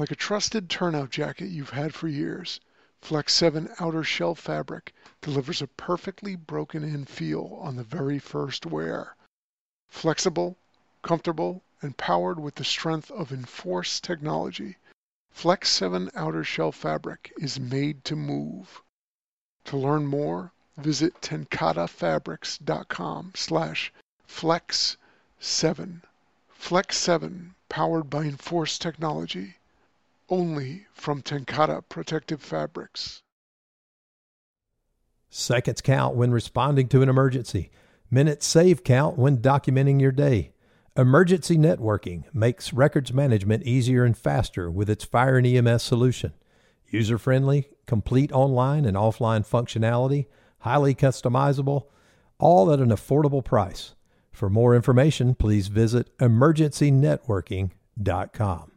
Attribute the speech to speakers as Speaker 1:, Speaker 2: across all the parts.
Speaker 1: Like a trusted turnout jacket you've had for years, Flex 7 outer shell fabric delivers a perfectly broken in feel on the very first wear. Flexible, comfortable, and powered with the strength of Enforce technology, Flex 7 outer shell fabric is made to move. To learn more, visit tencatefabrics.com slash flex7. Flex 7, powered by Enforce technology, only from TenCate Protective Fabrics.
Speaker 2: Seconds count when responding to an emergency. Minutes save count when documenting your day. Emergency Networking makes records management easier and faster with its Fire and EMS solution. User friendly, complete online and offline functionality, highly customizable, all at an affordable price. For more information, please visit emergencynetworking.com.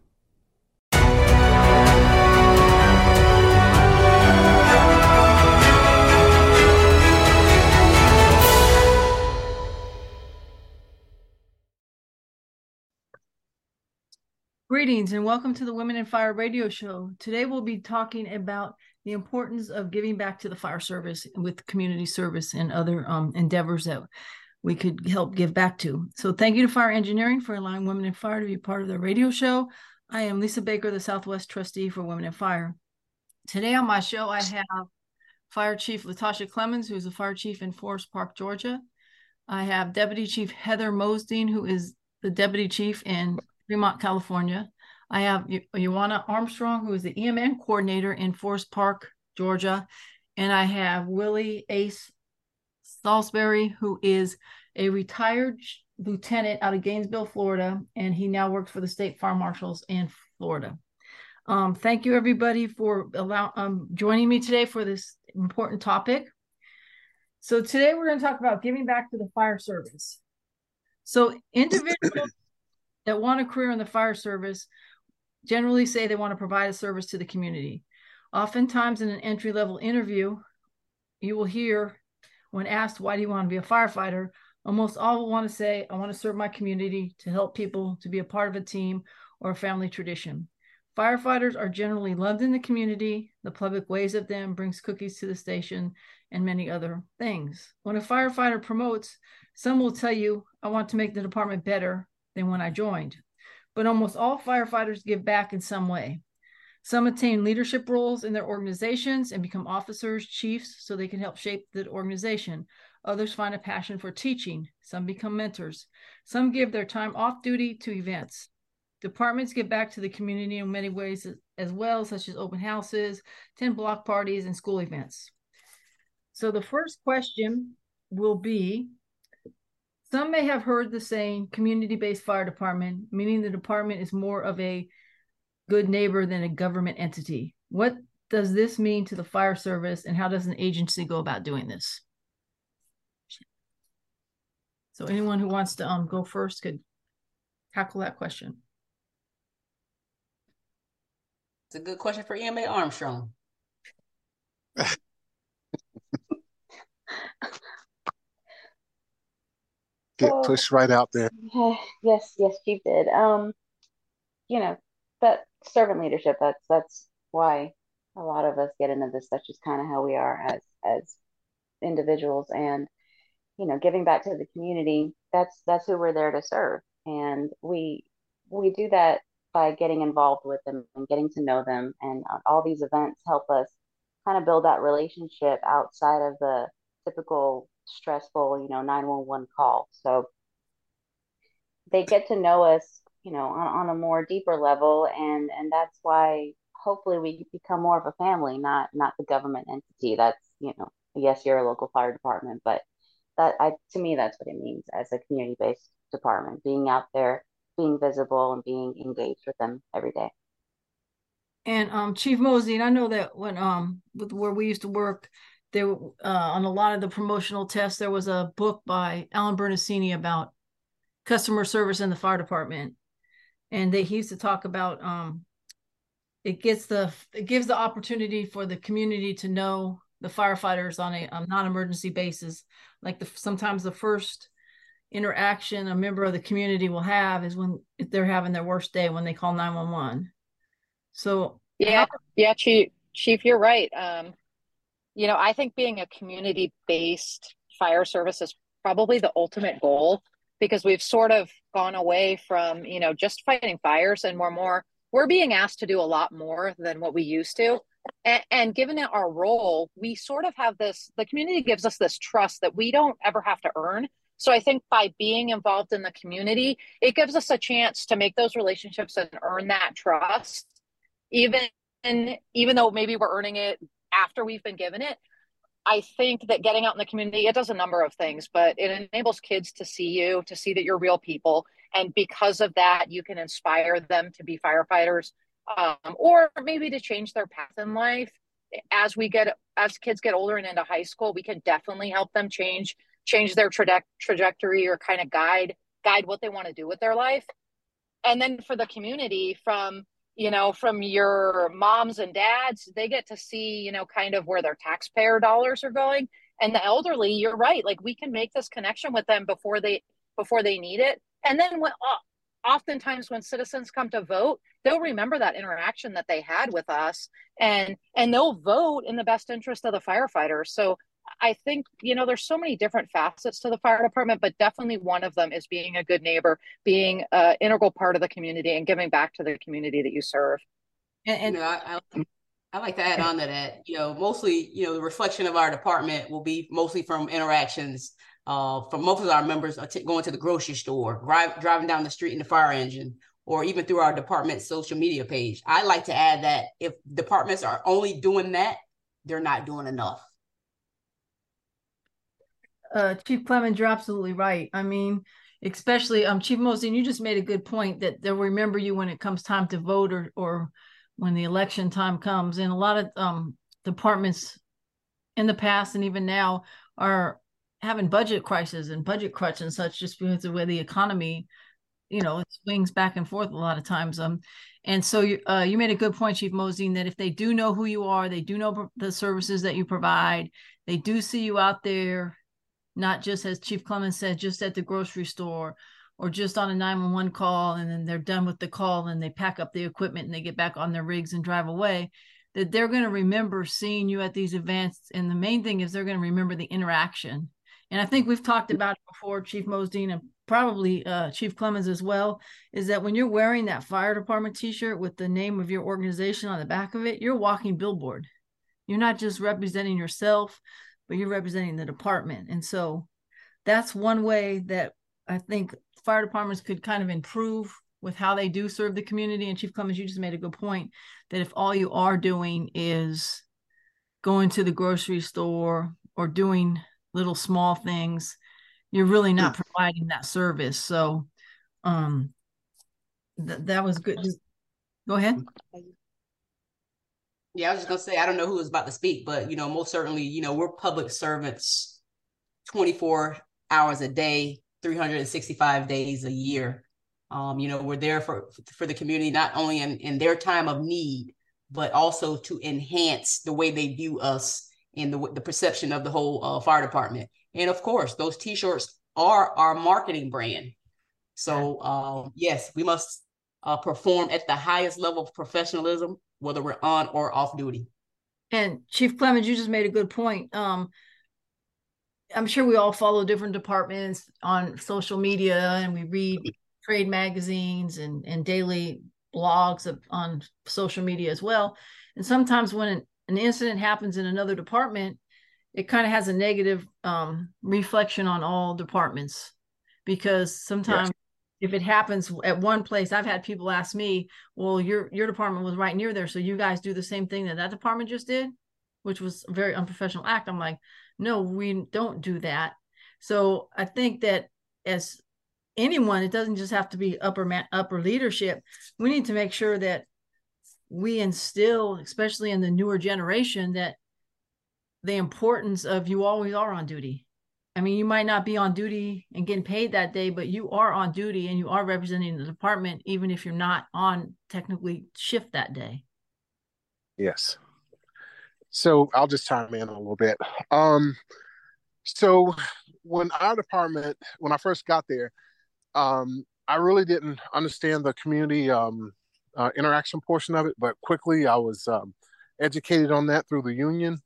Speaker 3: Greetings and welcome to the Women in Fire radio show. Today we'll be talking about the importance of giving back to the fire service with community service and other um, endeavors that we could help give back to. So, thank you to Fire Engineering for allowing Women in Fire to be part of the radio show. I am Lisa Baker, the Southwest Trustee for Women in Fire. Today on my show, I have Fire Chief Latosha Clemons, who is the Fire Chief in Forest Park, Georgia. I have Deputy Chief Heather Mozdean, who is the Deputy Chief in Fremont, California. I have Ioana Armstrong, who is the EMA coordinator in Forest Park, Georgia. And I have Willie Ace Saulsberry, who is a retired lieutenant out of Gainesville, Florida, and he now works for the state fire marshals in Florida. Um, thank you, everybody, for allow, um, joining me today for this important topic. So today we're going to talk about giving back to the fire service. So individuals that want a career in the fire service generally say they want to provide a service to the community. Oftentimes, in an entry level interview, you will hear when asked, Why do you want to be a firefighter? Almost all will want to say, I want to serve my community, to help people, to be a part of a team or a family tradition. Firefighters are generally loved in the community. The public waves at them, brings cookies to the station, and many other things. When a firefighter promotes, some will tell you, I want to make the department better than when I joined. But almost all firefighters give back in some way. Some attain leadership roles in their organizations and become officers, chiefs, so they can help shape the organization. Others find a passion for teaching. Some become mentors. Some give their time off duty to events. Departments give back to the community in many ways as well, such as open houses, 10 block parties, and school events. So the first question will be some may have heard the saying community based fire department, meaning the department is more of a good neighbor than a government entity. What does this mean to the fire service and how does an agency go about doing this? So anyone who wants to um, go first could tackle that question.
Speaker 4: It's a good question for EMA Armstrong.
Speaker 5: get so, pushed right out there.
Speaker 6: Yes, yes, she did. Um, you know, that servant leadership. That's that's why a lot of us get into this. That's just kind of how we are as as individuals, and you know, giving back to the community. That's that's who we're there to serve, and we we do that by getting involved with them and getting to know them, and all these events help us kind of build that relationship outside of the typical stressful, you know, 911 call. So they get to know us, you know, on, on a more deeper level. And, and that's why hopefully we become more of a family, not, not the government entity. That's, you know, yes, you're a local fire department, but that I, to me, that's what it means as a community based department, being out there, being visible and being engaged with them every day.
Speaker 3: And um, Chief Mosey, and I know that when um with where we used to work, there uh, on a lot of the promotional tests there was a book by Alan Brunacini about customer service in the fire department. And they he used to talk about um, it gets the it gives the opportunity for the community to know the firefighters on a, a non-emergency basis. Like the sometimes the first interaction a member of the community will have is when they're having their worst day when they call 911 So
Speaker 7: yeah, how- yeah, Chief, Chief, you're right. Um, you know, I think being a community-based fire service is probably the ultimate goal because we've sort of gone away from, you know, just fighting fires and more and more we're being asked to do a lot more than what we used to. And, and given our role, we sort of have this, the community gives us this trust that we don't ever have to earn. So I think by being involved in the community, it gives us a chance to make those relationships and earn that trust, even even though maybe we're earning it after we've been given it. I think that getting out in the community, it does a number of things, but it enables kids to see you, to see that you're real people. And because of that, you can inspire them to be firefighters um, or maybe to change their path in life. As we get, as kids get older and into high school, we can definitely help them change, change their traje- trajectory or kind of guide, guide what they want to do with their life. And then for the community, from you know, from your moms and dads, they get to see, you know, kind of where their taxpayer dollars are going. And the elderly, you're right, like we can make this connection with them before they before they need it. And then when oftentimes when citizens come to vote, they'll remember that interaction that they had with us and and they'll vote in the best interest of the firefighters. So I think, you know, there's so many different facets to the fire department, but definitely one of them is being a good neighbor, being an integral part of the community and giving back to the community that you serve.
Speaker 4: And, and you know, I, I, I, like to add on to that, you know, mostly, you know, the reflection of our department will be mostly from interactions uh, from most of our members going to the grocery store, drive, driving down the street in the fire engine, or even through our department social media page. I like to add that if departments are only doing that, they're not doing enough
Speaker 3: uh, Chief Clemons, you're absolutely right. I mean, especially um, Chief Mosey, you just made a good point that they'll remember you when it comes time to vote or or when the election time comes. And a lot of um, departments in the past and even now are having budget crisis and budget crunch and such just because of way the economy, you know, it swings back and forth a lot of times. Um, and so you, uh, you made a good point, Chief Mosey, that if they do know who you are, they do know the services that you provide, they do see you out there not just as Chief Clemons said, just at the grocery store or just on a 911 call and then they're done with the call and they pack up the equipment and they get back on their rigs and drive away that they're going to remember seeing you at these events. And the main thing is they're going to remember the interaction. And i think we've talked about it before chief mozdean and probably uh, chief clemons as well is that when you're wearing that fire department t-shirt with the name of your organization on the back of it you're walking billboard. You're not just representing yourself but you're representing the department. And so that's one way that I think fire departments could kind of improve with how they do serve the community. And Chief Clemons, you just made a good point that if all you are doing is going to the grocery store or doing little small things, you're really not providing that service. So um th- that was good. Just, go ahead.
Speaker 4: Yeah, I was just gonna say I don't know who was about to speak, but you know, most certainly, you know, we're public servants 24 hours a day, 365 days a year. Um, you know, we're there for for the community, not only in, in their time of need, but also to enhance the way they view us and the, the perception of the whole uh, fire department. And of course, those t-shirts are our marketing brand. So um, yes, we must uh, perform at the highest level of professionalism whether we're on or off duty.
Speaker 3: And Chief Clemons, you just made a good point. Um, I'm sure we all follow different departments on social media and we read trade magazines and, and daily blogs of, on social media as well. And sometimes when an, an incident happens in another department, it kind of has a negative um, reflection on all departments because sometimes if it happens at one place i've had people ask me well your your department was right near there so you guys do the same thing that that department just did which was a very unprofessional act. I'm like no we don't do that. So i think that as anyone it doesn't just have to be upper man, upper leadership. We need to make sure that we instill especially in the newer generation that the importance of you always are on duty I mean, you might not be on duty and getting paid that day, but you are on duty and you are representing the department, even if you're not on technically shift that day.
Speaker 5: Yes. So I'll just chime in a little bit. Um, so when our department, when I first got there, um, I really didn't understand the community um, uh, interaction portion of it, but quickly I was um, educated on that through the union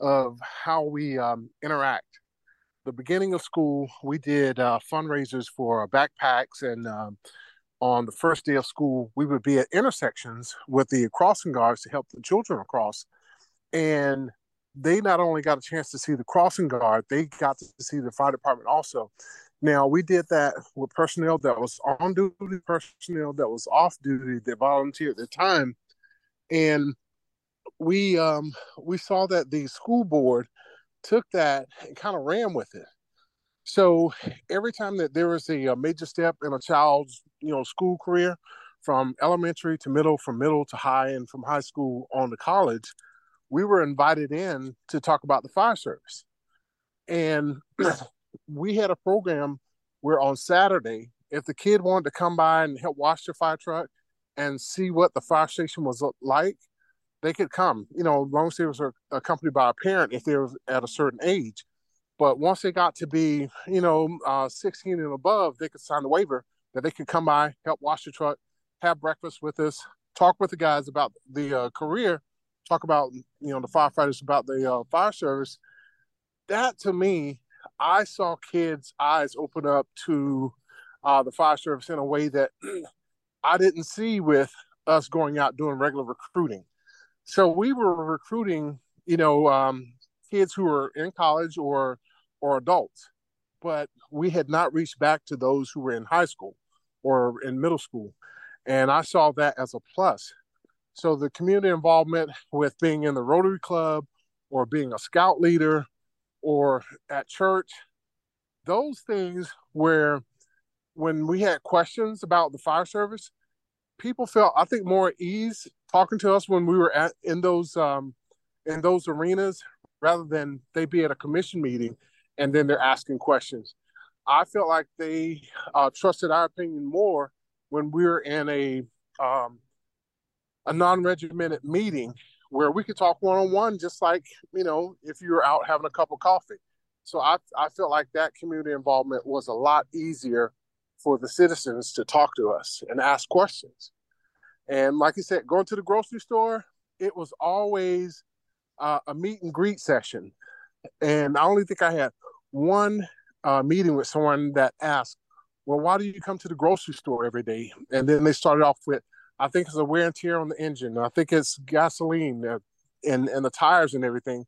Speaker 5: of how we um, interact. The beginning of school, we did uh, fundraisers for backpacks, and um, on the first day of school, we would be at intersections with the crossing guards to help the children across. And they not only got a chance to see the crossing guard, they got to see the fire department also. Now we did that with personnel that was on duty, personnel that was off duty, that volunteered at the time, and we um, we saw that the school board took that and kind of ran with it. So every time that there was a, a major step in a child's you know school career, from elementary to middle, from middle to high, and from high school on to college, we were invited in to talk about the fire service. And we had a program where on Saturday, if the kid wanted to come by and help wash the fire truck and see what the fire station was like, they could come, you know, long as they was accompanied by a parent if they were at a certain age. But once they got to be, you know, uh, 16 and above, they could sign the waiver that they could come by, help wash the truck, have breakfast with us, talk with the guys about the uh, career, talk about, you know, the firefighters about the uh, fire service. That to me, I saw kids' eyes open up to uh, the fire service in a way that I didn't see with us going out doing regular recruiting. So we were recruiting, you know, um, kids who were in college or or adults, but we had not reached back to those who were in high school or in middle school, and I saw that as a plus. So the community involvement with being in the Rotary Club or being a scout leader or at church, those things where when we had questions about the fire service, people felt I think more ease talking to us when we were at in those um, in those arenas rather than they be at a commission meeting and then they're asking questions. I felt like they uh, trusted our opinion more when we were in a um, a non-regimented meeting where we could talk one-on-one just like you know if you were out having a cup of coffee so i i felt like that community involvement was a lot easier for the citizens to talk to us and ask questions and like I said going to the grocery store it was always uh, a meet and greet session and i only think i had one uh, meeting with someone that asked well why do you come to the grocery store every day and then they started off with I think it's a wear and tear on the engine. I think it's gasoline uh, and and the tires and everything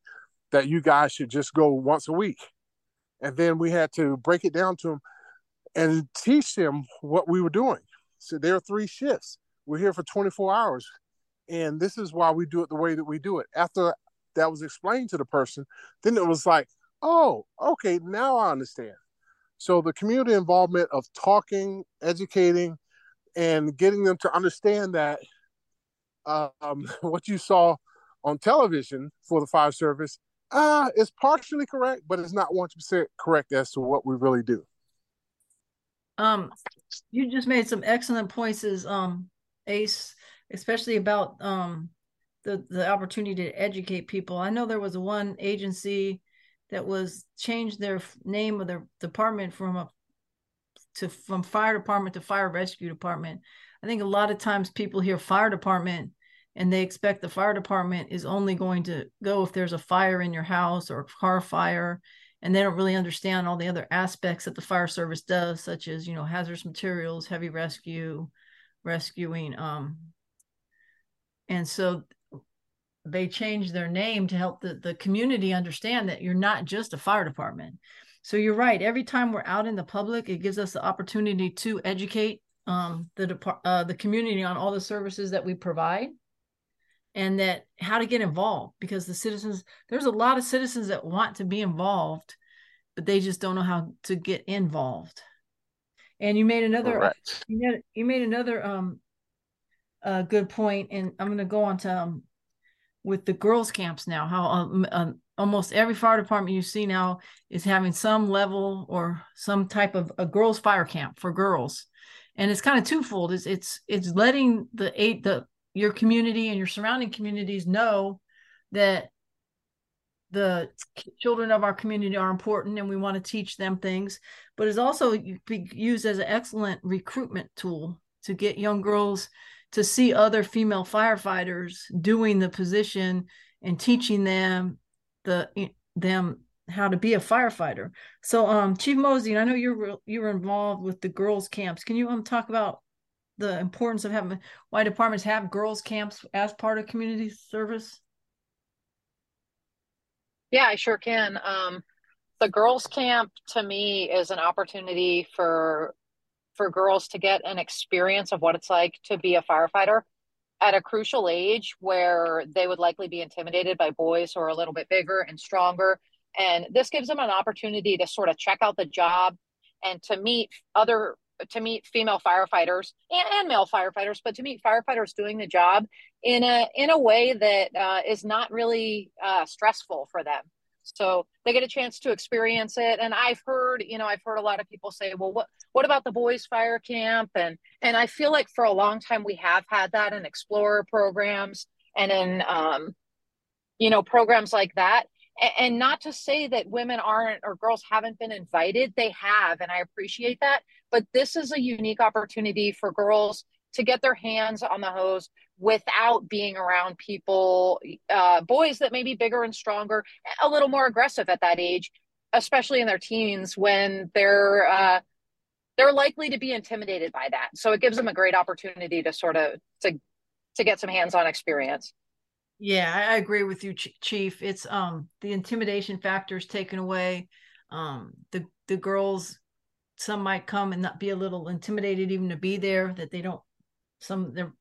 Speaker 5: that you guys should just go once a week. And then we had to break it down to them and teach them what we were doing. So there are three shifts. We're here for 24 hours. And this is why we do it the way that we do it. After that was explained to the person, then it was like, oh, okay, now I understand. So the community involvement of talking, educating, and getting them to understand that um, what you saw on television for the fire service uh, is partially correct, but it's not 100% correct as to what we really do.
Speaker 3: Um, you just made some excellent points, as um, Ace, especially about um, the the opportunity to educate people. I know there was one agency that was changed their name of their department from a to from fire department to fire rescue department. I think a lot of times people hear fire department and they expect the fire department is only going to go if there's a fire in your house or a car fire and they don't really understand all the other aspects that the fire service does such as you know hazardous materials heavy rescue rescuing um and so they changed their name to help the, the community understand that you're not just a fire department so you're right. Every time we're out in the public, it gives us the opportunity to educate um, the uh, the community on all the services that we provide, and that how to get involved. Because the citizens, there's a lot of citizens that want to be involved, but they just don't know how to get involved. And you made another you made, you made another um uh, good point, and I'm going to go on to um, with the girls camps now. How um, um almost every fire department you see now is having some level or some type of a girls fire camp for girls and it's kind of twofold it's it's it's letting the eight the your community and your surrounding communities know that the children of our community are important and we want to teach them things but it's also used as an excellent recruitment tool to get young girls to see other female firefighters doing the position and teaching them the them how to be a firefighter. So, um, Chief Mosey, I know you're you were involved with the girls' camps. Can you um talk about the importance of having why departments have girls' camps as part of community service?
Speaker 7: Yeah, I sure can. Um, the girls' camp to me is an opportunity for for girls to get an experience of what it's like to be a firefighter at a crucial age where they would likely be intimidated by boys who are a little bit bigger and stronger and this gives them an opportunity to sort of check out the job and to meet other to meet female firefighters and, and male firefighters but to meet firefighters doing the job in a in a way that uh, is not really uh, stressful for them. So they get a chance to experience it. And i've heard you know i've heard a lot of people say well what what about the boys fire camp? And and i feel like for a long time we have had that in explorer programs and in um, you know programs like that and not to say that women aren't or girls haven't been invited they have and i appreciate that but this is a unique opportunity for girls to get their hands on the hose without being around people uh, boys that may be bigger and stronger a little more aggressive at that age especially in their teens when they're uh, they're likely to be intimidated by that. So it gives them a great opportunity to sort of to to get some hands-on experience
Speaker 3: yeah, I agree with you, Chief. It's um the intimidation factor is taken away. Um, the the girls, some might come and not be a little intimidated even to be there. That they don't. Some there,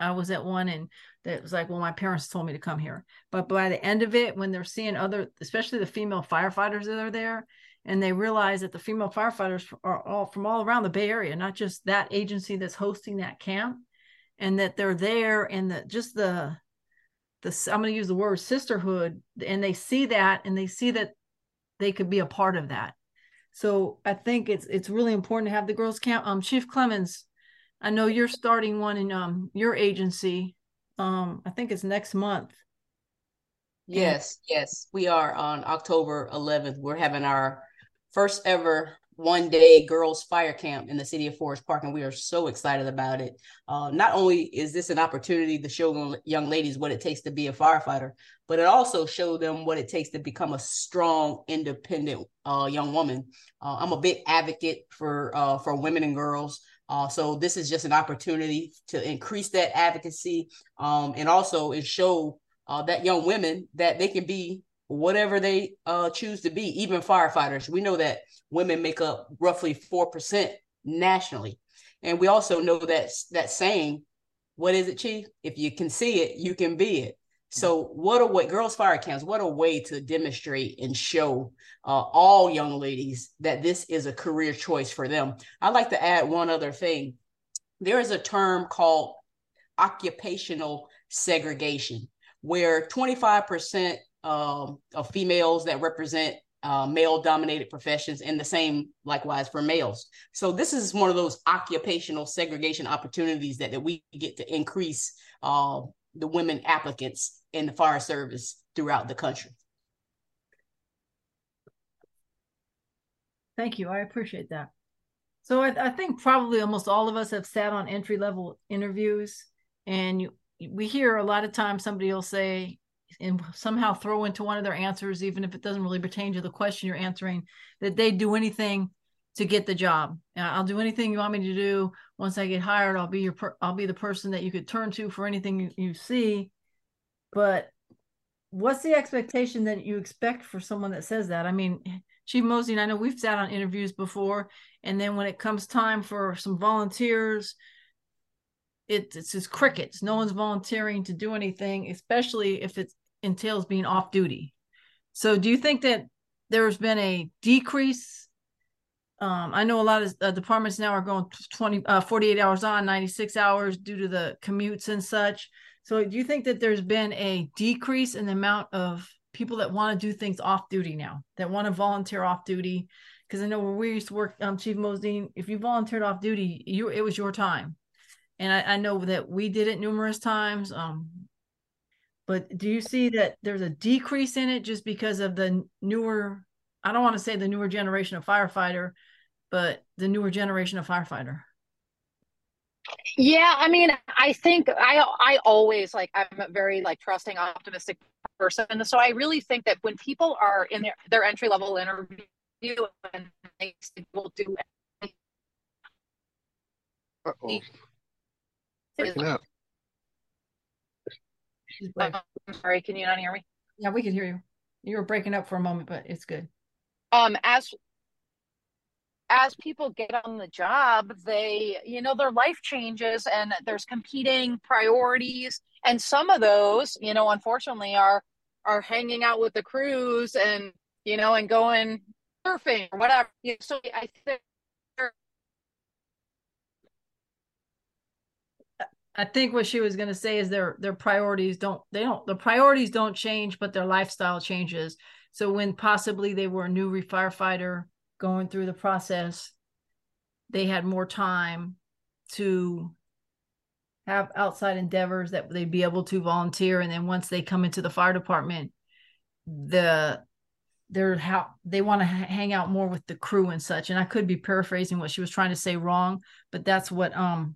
Speaker 3: I was at one and that was like, well, my parents told me to come here. But by the end of it, when they're seeing other, especially the female firefighters that are there, and they realize that the female firefighters are all from all around the Bay Area, not just that agency that's hosting that camp, and that they're there, and that just the the I'm going to use the word sisterhood, and they see that, and they see that they could be a part of that. So I think it's it's really important to have the girls camp. Um, Chief Clemons, I know you're starting one in um your agency. Um, I think it's next month.
Speaker 4: Yes, yes, we are on October 11th. We're having our first ever one day girls fire camp in the city of Forest Park, and we are so excited about it. Uh, not only is this an opportunity to show young ladies what it takes to be a firefighter, but it also show them what it takes to become a strong, independent uh, young woman. Uh, I'm a big advocate for uh, for women and girls. Uh, so this is just an opportunity to increase that advocacy um, and also it show uh, that young women that they can be whatever they uh, choose to be, even firefighters. We know that women make up roughly 4% nationally. And we also know that that saying, what is it, Chief? If you can see it, you can be it. So what a way, girls fire camps, what a way to demonstrate and show uh, all young ladies that this is a career choice for them. I'd like to add one other thing. There is a term called occupational segregation, where 25% um, of females that represent uh, male dominated professions and the same likewise for males. So this is one of those occupational segregation opportunities that, that we get to increase uh, the women applicants in the fire service throughout the country.
Speaker 3: Thank you. I appreciate that. So I, I think probably almost all of us have sat on entry level interviews and you, we hear a lot of times somebody will say, and somehow throw into one of their answers, even if it doesn't really pertain to the question you're answering, that they do anything to get the job. Uh, I'll do anything you want me to do. Once I get hired, I'll be your per- I'll be the person that you could turn to for anything you, you see. But what's the expectation that you expect for someone that says that? I mean, Chief Mosey, and I know we've sat on interviews before, and then when it comes time for some volunteers, it, it's just crickets. No one's volunteering to do anything, especially if it entails being off duty. So, do you think that there's been a decrease? Um, I know a lot of uh, departments now are going 20, uh, 48 hours on, 96 hours due to the commutes and such. So, do you think that there's been a decrease in the amount of people that want to do things off duty now, that want to volunteer off duty? Because I know where we used to work, um, Chief Mozdean, if you volunteered off duty, you it was your time, and I, I know that we did it numerous times. Um, but do you see that there's a decrease in it just because of the newer i don't want to say the newer generation of firefighter but the newer generation of firefighter
Speaker 7: Yeah, I mean, I think I I always like I'm a very like trusting, optimistic person. and So I really think that when people are in their, their entry level interview and they will do
Speaker 5: Uh-oh. Breaking up.
Speaker 7: I'm sorry, can you not hear me?
Speaker 3: Yeah, we can hear you. You were breaking up for a moment, but it's good.
Speaker 7: Um, as as people get on the job, they, you know, their life changes and there's competing priorities. And some of those, you know, unfortunately are are hanging out with the crews and, you know, and going surfing or whatever. So I think
Speaker 3: I think what she was going to say is their their priorities don't they don't the priorities don't change, but their lifestyle changes. So when possibly they were a new firefighter going through the process, they had more time to have outside endeavors that they'd be able to volunteer. And then once they come into the fire department, the they're how they want to hang out more with the crew and such. And I could be paraphrasing what she was trying to say wrong, but that's what um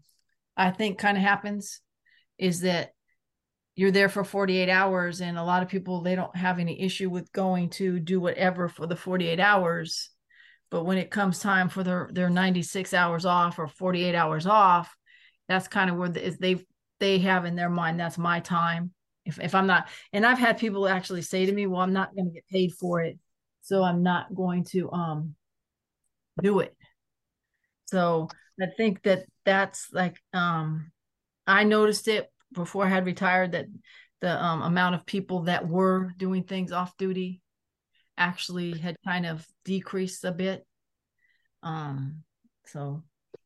Speaker 3: I think kind of happens is that you're there for 48 hours and a lot of people they don't have any issue with going to do whatever for the 48 hours. But when it comes time for their their 96 hours off or 48 hours off that's kind of where the, they they have in their mind that's my time. If, if i'm not and i've had people actually say to me well i'm not going to get paid for it so i'm not going to um do it. So i think that that's like um i noticed it before i had retired that the um, amount of people that were doing things off duty actually had kind of decreased a bit. Um, so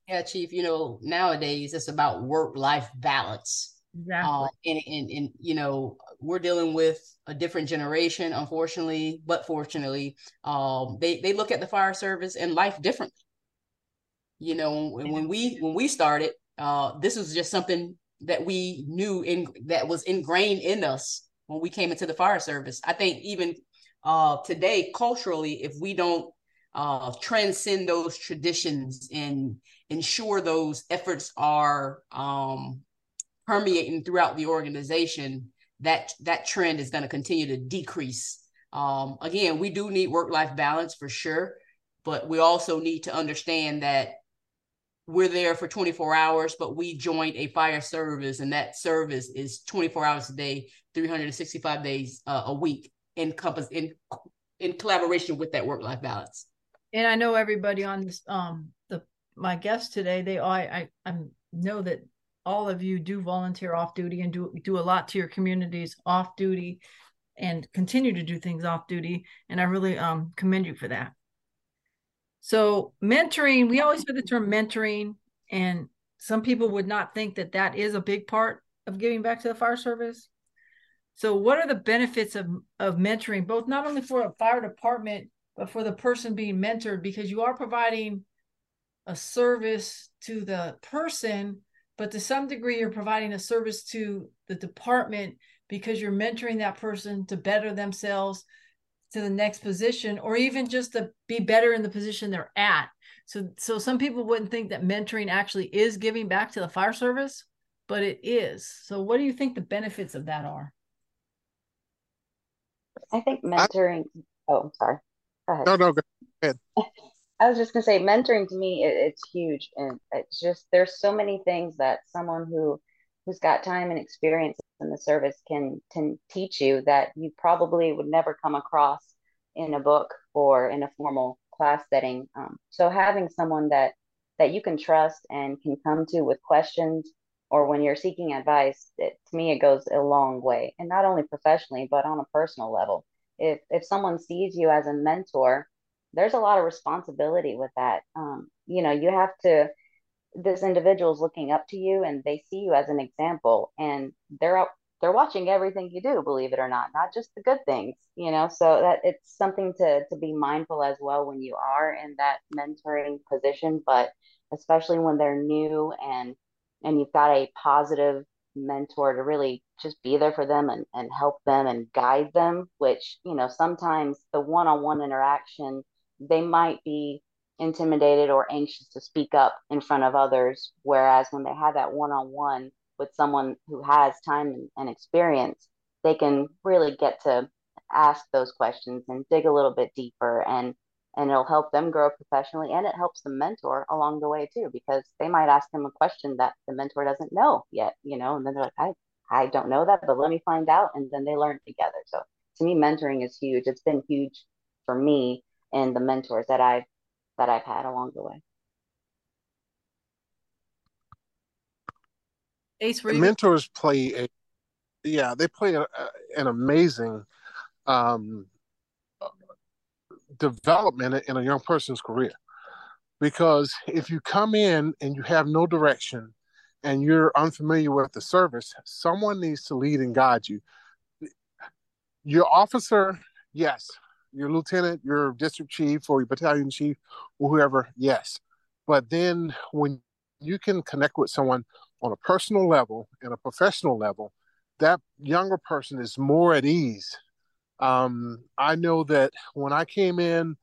Speaker 4: yeah, Chief, you know, nowadays it's about work life balance.
Speaker 3: Exactly. Uh,
Speaker 4: and, and, and, you know, we're dealing with a different generation, unfortunately, but fortunately, um, they, they look at the fire service and life differently. You know, when, when we, when we started, uh, this was just something that we knew in that was ingrained in us when we came into the fire service. I think even uh, today culturally if we don't uh, transcend those traditions and ensure those efforts are um, permeating throughout the organization that that trend is going to continue to decrease um, again we do need work-life balance for sure but we also need to understand that we're there for 24 hours but we joined a fire service and that service is 24 hours a day 365 days uh, a week encompass in in collaboration with that work life balance.
Speaker 3: And I know everybody on this um the my guests today they I I I know that all of you do volunteer off duty and do do a lot to your communities off duty and continue to do things off duty and I really um commend you for that. So mentoring, we always hear the term mentoring and some people would not think that that is a big part of giving back to the fire service so, what are the benefits of, of mentoring, both not only for a fire department, but for the person being mentored? Because you are providing a service to the person, but to some degree, you're providing a service to the department because you're mentoring that person to better themselves to the next position or even just to be better in the position they're at. So so some people wouldn't think that mentoring actually is giving back to the fire service, but it is. So what do you think the benefits of that are?
Speaker 6: I think mentoring. I, oh, sorry.
Speaker 5: Go ahead. No, no, go ahead.
Speaker 6: I was just gonna say, mentoring to me, it, it's huge, and it's just there's so many things that someone who who's got time and experience in the service can can teach you that you probably would never come across in a book or in a formal class setting. Um, so having someone that that you can trust and can come to with questions or when you're seeking advice, it, to me, it goes a long way. And not only professionally, but on a personal level. If, if someone sees you as a mentor, there's a lot of responsibility with that. Um, you know, you have to, this individual is looking up to you and they see you as an example and they're out, they're watching everything you do, believe it or not, not just the good things, you know, so that it's something to, to be mindful as well when you are in that mentoring position, but especially when they're new and and you've got a positive mentor to really just be there for them and, and help them and guide them which you know sometimes the one-on-one interaction they might be intimidated or anxious to speak up in front of others. Whereas when they have that one on one with someone who has time and experience, they can really get to ask those questions and dig a little bit deeper. And and it'll help them grow professionally and it helps the mentor along the way too because they might ask them a question that the mentor doesn't know yet you know and then they're like i i don't know that but let me find out. And then they learn together. So to me mentoring is huge. It's been huge for me and the mentors that i've that i've had along the way
Speaker 3: ace
Speaker 5: mentors play a yeah they play a, a, an amazing um development in a young person's career. Because if you come in and you have no direction and you're unfamiliar with the service, someone needs to lead and guide you. Your officer, yes. Your lieutenant, your district chief, or your battalion chief, or whoever, yes. But then when you can connect with someone on a personal level and a professional level, that younger person is more at ease um, I know that when I came in,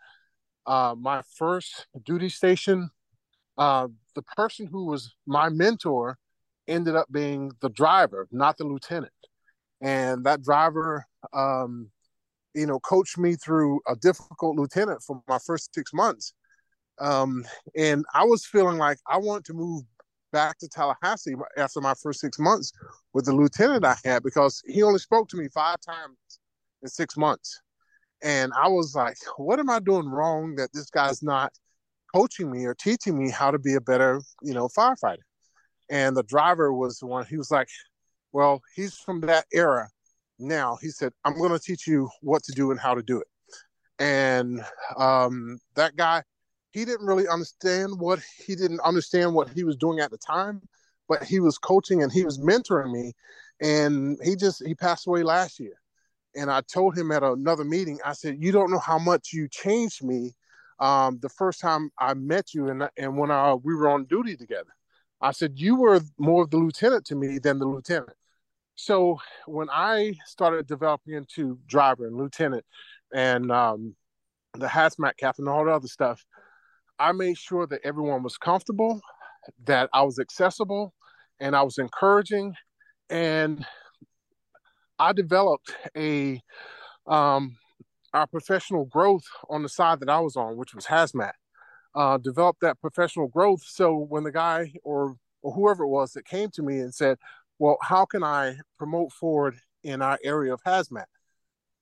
Speaker 5: uh, my first duty station, uh, the person who was my mentor ended up being the driver, not the lieutenant. And that driver, um, you know, coached me through a difficult lieutenant for my first six months. Um, and I was feeling like I wanted to move back to Tallahassee after my first six months with the lieutenant I had because he only spoke to me five times in six months. And I was like, what am I doing wrong that this guy's not coaching me or teaching me how to be a better, you know, firefighter? And the driver was the one, he was like, well, he's from that era. Now he said, I'm going to teach you what to do and how to do it. And um, that guy, he didn't really understand what he didn't understand what he was doing at the time, but he was coaching and he was mentoring me. And he just, he passed away last year and I told him at another meeting, I said, "You don't know how much you changed me um, the first time I met you, and and when I, we were on duty together." I said, "You were more of the lieutenant to me than the lieutenant." So when I started developing into driver and lieutenant, and um, the hazmat captain and all the other stuff, I made sure that everyone was comfortable, that I was accessible, and I was encouraging, and I developed a um, our professional growth on the side that I was on, which was hazmat. Uh, developed that professional growth. So when the guy or or whoever it was that came to me and said, "Well, how can I promote forward in our area of hazmat?"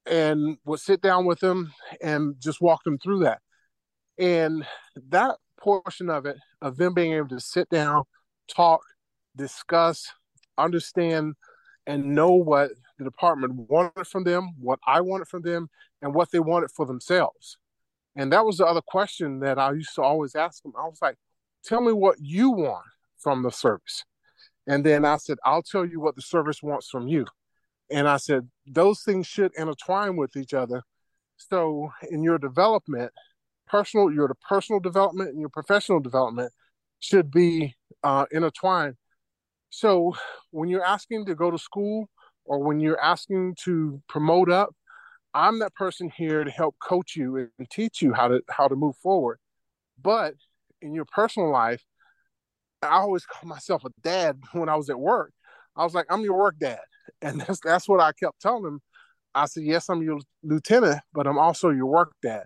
Speaker 5: and would sit down with them and just walk them through that. And that portion of it, of them being able to sit down, talk, discuss, understand, and know what the department wanted from them, what I wanted from them, and what they wanted for themselves. And that was the other question that I used to always ask them. I was like, tell me what you want from the service. And then I said, I'll tell you what the service wants from you. And I said, those things should intertwine with each other. So in your development, personal, your personal development and your professional development should be uh, intertwined. So when you're asking to go to school or when you're asking to promote up, I'm that person here to help coach you and teach you how to how to move forward. But in your personal life, I always call myself a dad when I was at work. I was like, I'm your work dad. And that's that's what I kept telling him. I said, Yes, I'm your lieutenant, but I'm also your work dad.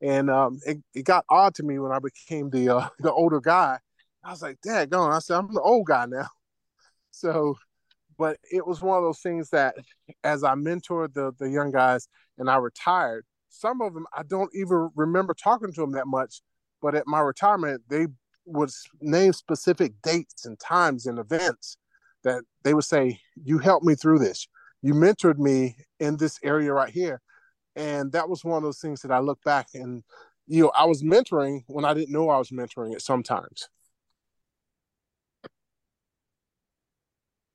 Speaker 5: And um, it, it got odd to me when I became the uh, the older guy. I was like, Dad, going. I said, I'm the old guy now. So but it was one of those things that as I mentored the the young guys and I retired, some of them I don't even remember talking to them that much, but at my retirement they would name specific dates and times and events that they would say, "You helped me through this. You mentored me in this area right here," and that was one of those things that I look back and you know I was mentoring when I didn't know I was mentoring it sometimes.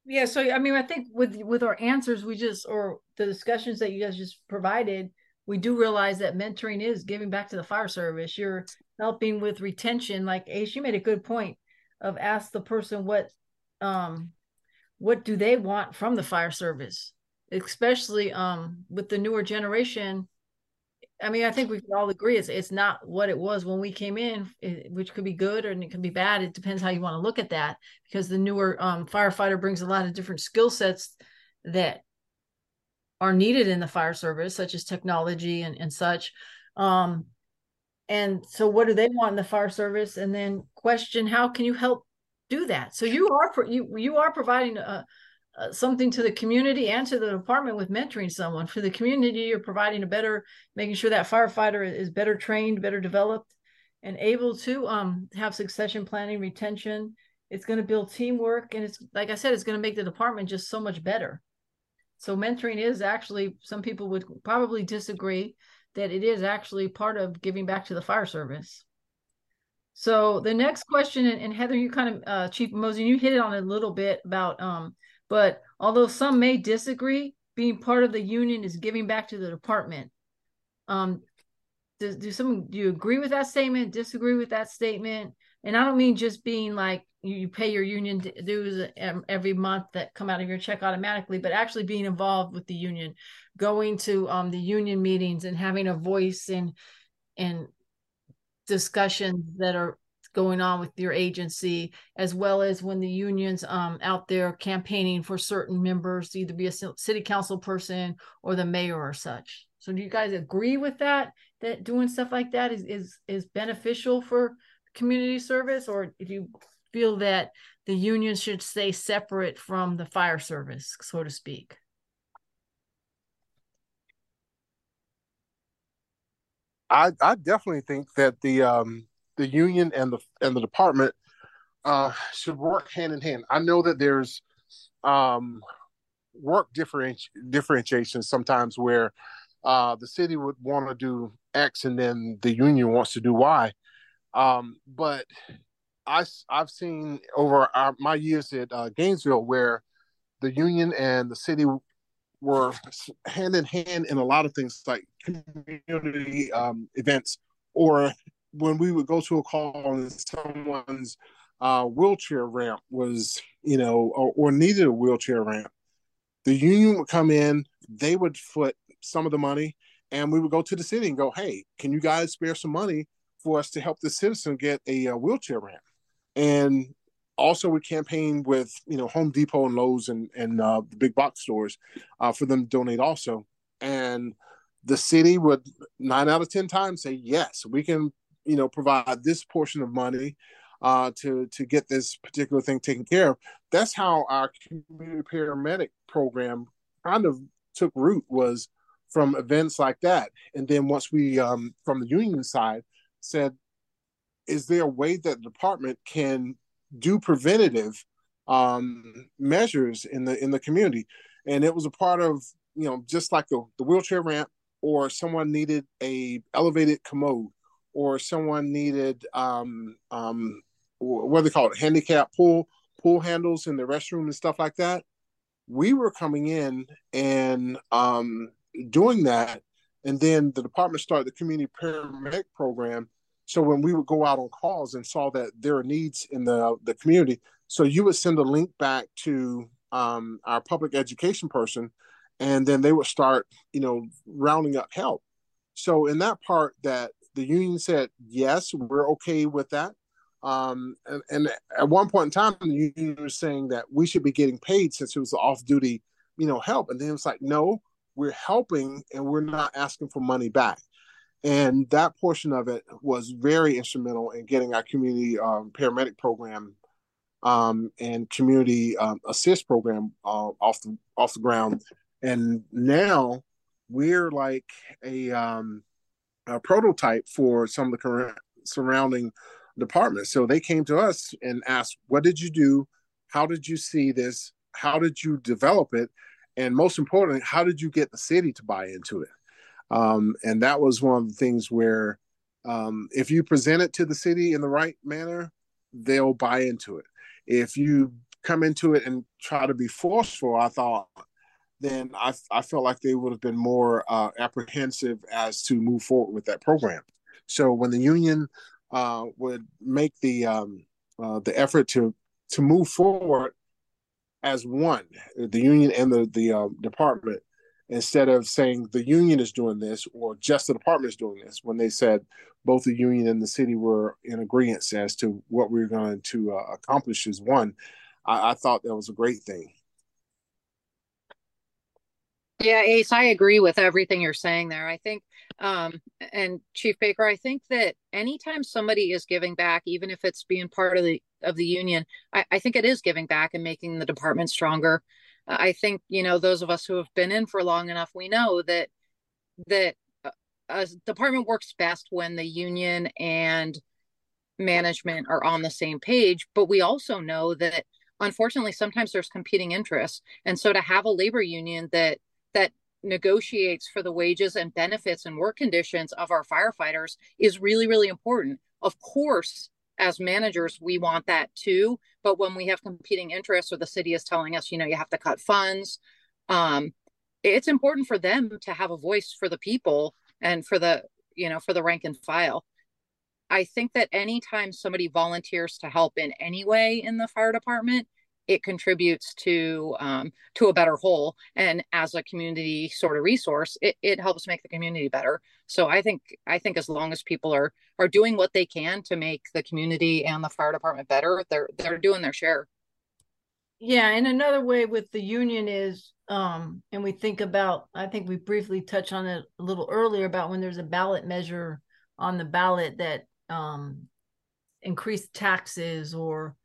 Speaker 3: yeah so i mean i think with with our answers we just or the discussions that you guys just provided we do realize that mentoring is giving back to the fire service you're helping with retention like ace you made a good point of ask the person what um what do they want from the fire service especially um with the newer generation I mean, I think we can all agree it's it's not what it was when we came in, which could be good or it can be bad. It depends how you want to look at that. Because the newer um, firefighter brings a lot of different skill sets that are needed in the fire service, such as technology and and such. Um, and so, what do they want in the fire service? And then question: How can you help do that? So you are you you are providing a something to the community and to the department with mentoring someone for the community you're providing a better making sure that firefighter is better trained better developed and able to um, have succession planning retention it's going to build teamwork and it's like i said it's going to make the department just so much better so mentoring is actually some people would probably disagree that it is actually part of giving back to the fire service so the next question and, heather you kind of uh, chief Mozdean, you hit it on a little bit about um, but although some may disagree, being part of the union is giving back to the department. Um, do, do some do you agree with that statement? Disagree with that statement? And I don't mean just being like you, pay your union dues every month that come out of your check automatically, but actually being involved with the union, going to um, the union meetings and having a voice and and discussions that are going on with your agency, as well as when the union's um, out there campaigning for certain members, either be a city council person or the mayor or such. So, do you guys agree with that? That doing stuff like that is is is beneficial for community service, or do you feel that the union should stay separate from the fire service, so to speak?
Speaker 5: I, I definitely think that the um, the union and the and the department uh, should work hand in hand. I know that there's um, work differenti- differentiation sometimes where uh, the city would want to do X and then the union wants to do Y. Um, but I, I've seen over our, my years at uh, Gainesville where the union and the city were hand in hand in a lot of things like community um, events or when we would go to a call and someone's uh, wheelchair ramp was, you know, or, or, needed a wheelchair ramp, the union would come in, they would foot some of the money, and we would go to the city and go, hey, can you guys spare some money for us to help the citizen get a, a uh, wheelchair ramp? And also we campaign with you know Home Depot and Lowe's and and uh, the big box stores uh, for them to donate also. And the city would nine out of ten times say yes, we can you know provide this portion of money uh, to to get this particular thing taken care of. That's how our community paramedic program kind of took root was from events like that. And then once we um, from the union side said, is there a way that the department can do preventative um, measures in the in the community? And it was a part of you know just like the, the wheelchair ramp or someone needed a elevated commode or someone needed um, um, what do they call it, handicap pool pool handles in the restroom and stuff like that. We were coming in and um, doing that, and then the department started the community paramedic program. So when we would go out on calls and saw that there are needs in the the community, so you would send a link back to um, our public education person, and then they would start, you know, rounding up help. So in that part that the union said yes, we're okay with that. Um, and, and, at one point in time, the union was saying that we should be getting paid since it was off-duty, you know, help. And then it's like, no, we're helping and we're not asking for money back. And that portion of it was very instrumental in getting our community um, paramedic program um, and community um, assist program uh, off the off the ground. And now we're like a um, a prototype for some of the current surrounding departments. So they came to us and asked, "What did you do? How did you see this? How did you develop it? And most importantly, how did you get the city to buy into it?" Um, and that was one of the things where, um, if you present it to the city in the right manner, they'll buy into it. If you come into it and try to be forceful, I thought then I, I felt like they would have been more uh, apprehensive as to move forward with that program. So when the union uh, would make the um, uh, the effort to to move forward as one, the union and the the uh, department, instead of saying the union is doing this or just the department is doing this when they said both the union and the city were in agreement as to what we are going to uh, accomplish as one I, I thought that was a great thing.
Speaker 7: Yeah ace i agree with everything you're saying there. I think um, and chief baker i think that anytime somebody is giving back even if it's being part of the of the union I, I think it is giving back and making the department stronger uh, I think you know those of us who have been in for long enough, we know that that uh, a department works best when the union and management are on the same page. But we also know that unfortunately sometimes there's competing interests, and so to have a labor union that that negotiates for the wages and benefits and work conditions of our firefighters is really really important. Of course, as managers, we want that too. But when we have competing interests or the city is telling us, you know, you have to cut funds, um, it's important for them to have a voice for the people and for the, you know, for the rank and file. I think that anytime somebody volunteers to help in any way in the fire department, it contributes to um, to a better whole. And as a community sort of resource it, it helps make the community better. So i think i think as long as people are are doing what they can to make the community and the fire department better they're they're doing their share.
Speaker 3: Yeah and another way with the union is um and we think about i think we briefly touched on it a little earlier about when there's a ballot measure on the ballot that um increased taxes or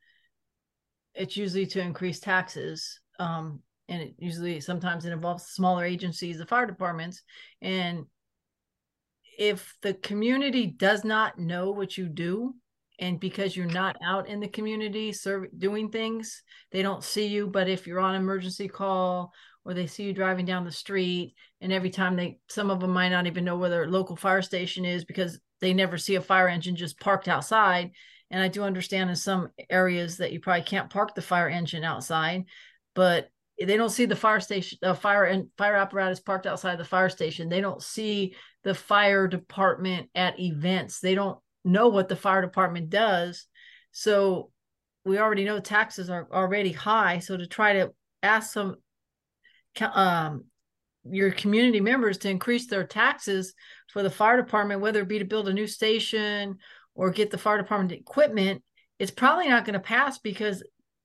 Speaker 3: it's usually to increase taxes um, and it usually sometimes it involves smaller agencies the fire departments and if the community does not know what you do and because you're not out in the community serving doing things they don't see you but if you're on emergency call or they see you driving down the street and every time they some of them might not even know where their local fire station is because they never see a fire engine just parked outside and I do understand in some areas that you probably can't park the fire engine outside, but they don't see the fire station, the fire and fire apparatus parked outside the fire station. They don't see the fire department at events. They don't know what the fire department does. So we already know taxes are already high. So to try to ask some um, your community members to increase their taxes for the fire department, whether it be to build a new station or get the fire department equipment, it's probably not going to pass because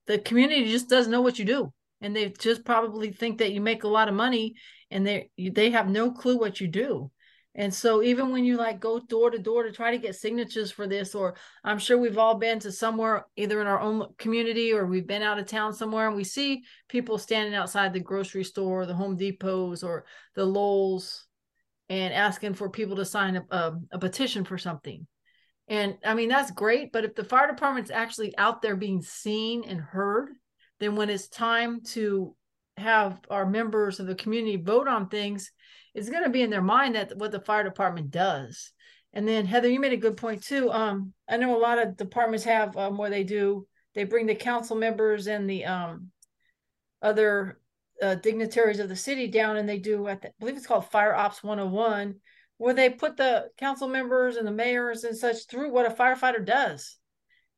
Speaker 3: the community just doesn't know what you do. And they just probably think that you make a lot of money and they they have no clue what you do. And so even when you like go door to door to try to get signatures for this, or I'm sure we've all been to somewhere either in our own community or we've been out of town somewhere and we see people standing outside the grocery store, the Home Depots or the Lowe's and asking for people to sign a, a, um, a petition for something. And I mean, that's great. But if the fire department's actually out there being seen and heard, then when it's time to have our members of the community vote on things, it's going to be in their mind that what the fire department does. And then Heather, you made a good point too. Um, I know a lot of departments have um, where they do they bring the council members and the um, other uh, dignitaries of the city down, and they do I believe it's called Fire Ops 101, where they put the council members and the mayors and such through what a firefighter does.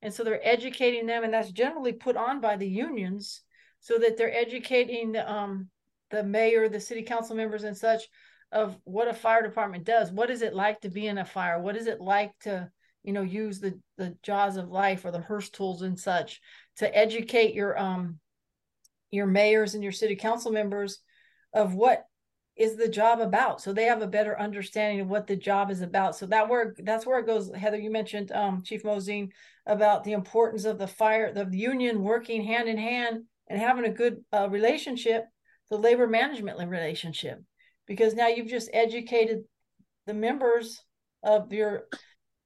Speaker 3: And so they're educating them, and that's generally put on by the unions so that they're educating um, the mayor, the city council members, and such of what a fire department does. What is it like to be in a fire? What is it like to, you know, use the the jaws of life or the Hurst tools and such to educate your um your mayors and your city council members of what is the job about. So they have a better understanding of what the job is about. So that where that's where it goes heather you mentioned um, chief mozdean about the importance of the fire the union working hand in hand and having a good uh, relationship the labor management relationship. Because now you've just educated the members of your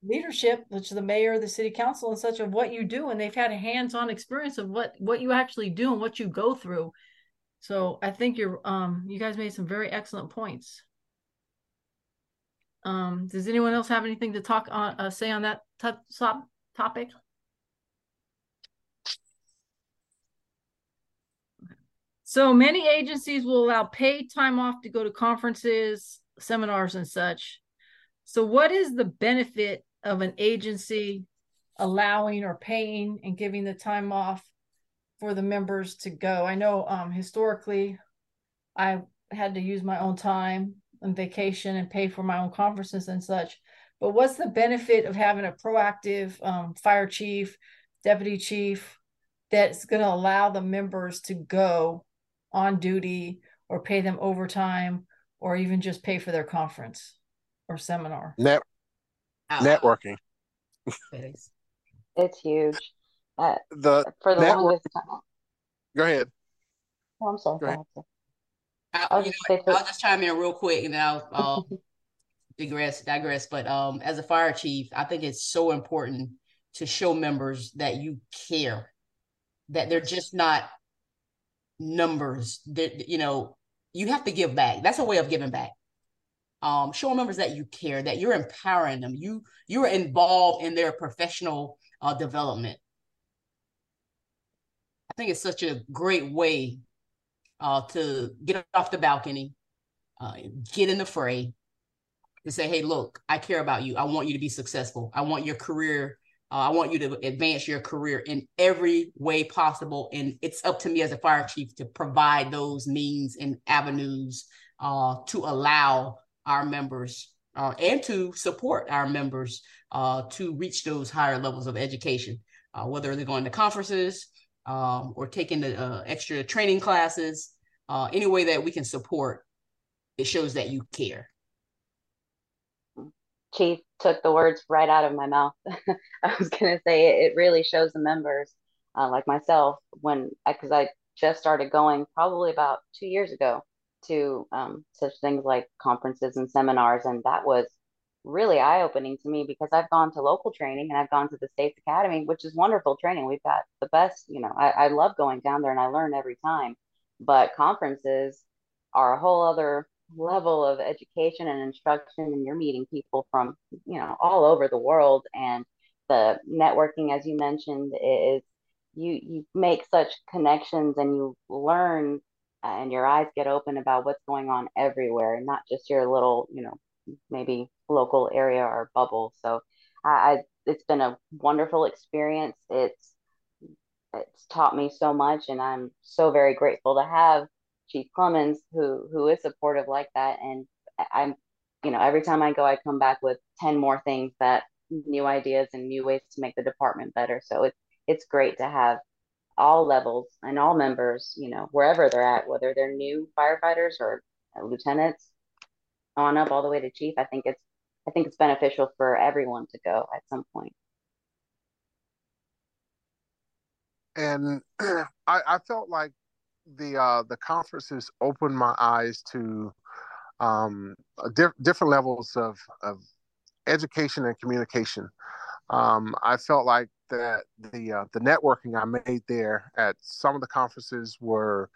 Speaker 3: leadership which is the mayor the city council and such of what you do and they've had a hands-on experience of what what you actually do and what you go through so I think you're um you guys made some very excellent points. Um, does anyone else have anything to talk on uh, say on that topic? So many agencies will allow paid time off to go to conferences, seminars, and such. So, what is the benefit of an agency allowing or paying and giving the time off for the members to go. I know um, historically, I had to use my own time and vacation and pay for my own conferences and such. But what's the benefit of having a proactive um, fire chief, deputy chief that's going to allow the members to go on duty or pay them overtime or even just pay for their conference or seminar?
Speaker 5: Net- networking.
Speaker 6: it's huge. Uh,
Speaker 5: the
Speaker 6: for the
Speaker 5: network-
Speaker 6: longest time.
Speaker 5: Go ahead.
Speaker 6: Oh, I'm sorry.
Speaker 5: Go
Speaker 6: Go
Speaker 5: ahead.
Speaker 6: ahead.
Speaker 4: I,
Speaker 6: I'll just
Speaker 4: know, I'll just chime in real quick and then I'll, I'll digress, digress. But um, as a fire chief, I think it's so important to show members that you care, that they're just not numbers. That you know, you have to give back. That's a way of giving back. Um, show members that you care, that you're empowering them. You you're involved in their professional uh, development. I think it's such a great way uh, to get off the balcony, uh, get in the fray, and say, "Hey, look, I care about you. I want you to be successful. I want your career. Uh, I want you to advance your career in every way possible. And it's up to me as a fire chief to provide those means and avenues uh, to allow our members uh, and to support our members uh, to reach those higher levels of education, uh, whether they're going to conferences um, or taking the uh, extra training classes, uh, any way that we can support, it shows that you care.
Speaker 6: Chief took the words right out of my mouth. I was going to say it, it really shows the members, uh, like myself, when because I, just started going probably about two years ago to um, such things like conferences and seminars, and that was really eye opening to me because I've gone to local training and I've gone to the States Academy, which is wonderful training. We've got the best, you know, I, I love going down there and I learn every time. But conferences are a whole other level of education and instruction and you're meeting people from you know all over the world and the networking as you mentioned is you you make such connections and you learn uh, and your eyes get open about what's going on everywhere not just your little you know maybe local area or bubble so I, I it's been a wonderful experience it's it's taught me so much and i'm so very grateful to have Chief Clemons, who who is supportive like that. And I'm, you know, every time I go, I come back with ten more things that new ideas and new ways to make the department better. So it's it's great to have all levels and all members, you know, wherever they're at, whether they're new firefighters or lieutenants, on up all the way to chief. I think it's I think it's beneficial for everyone to go at some point.
Speaker 5: And I, I felt like the uh, the conferences opened my eyes to um, diff- different levels of, of education and communication. Um, I felt like that the uh, the networking I made there at some of the conferences were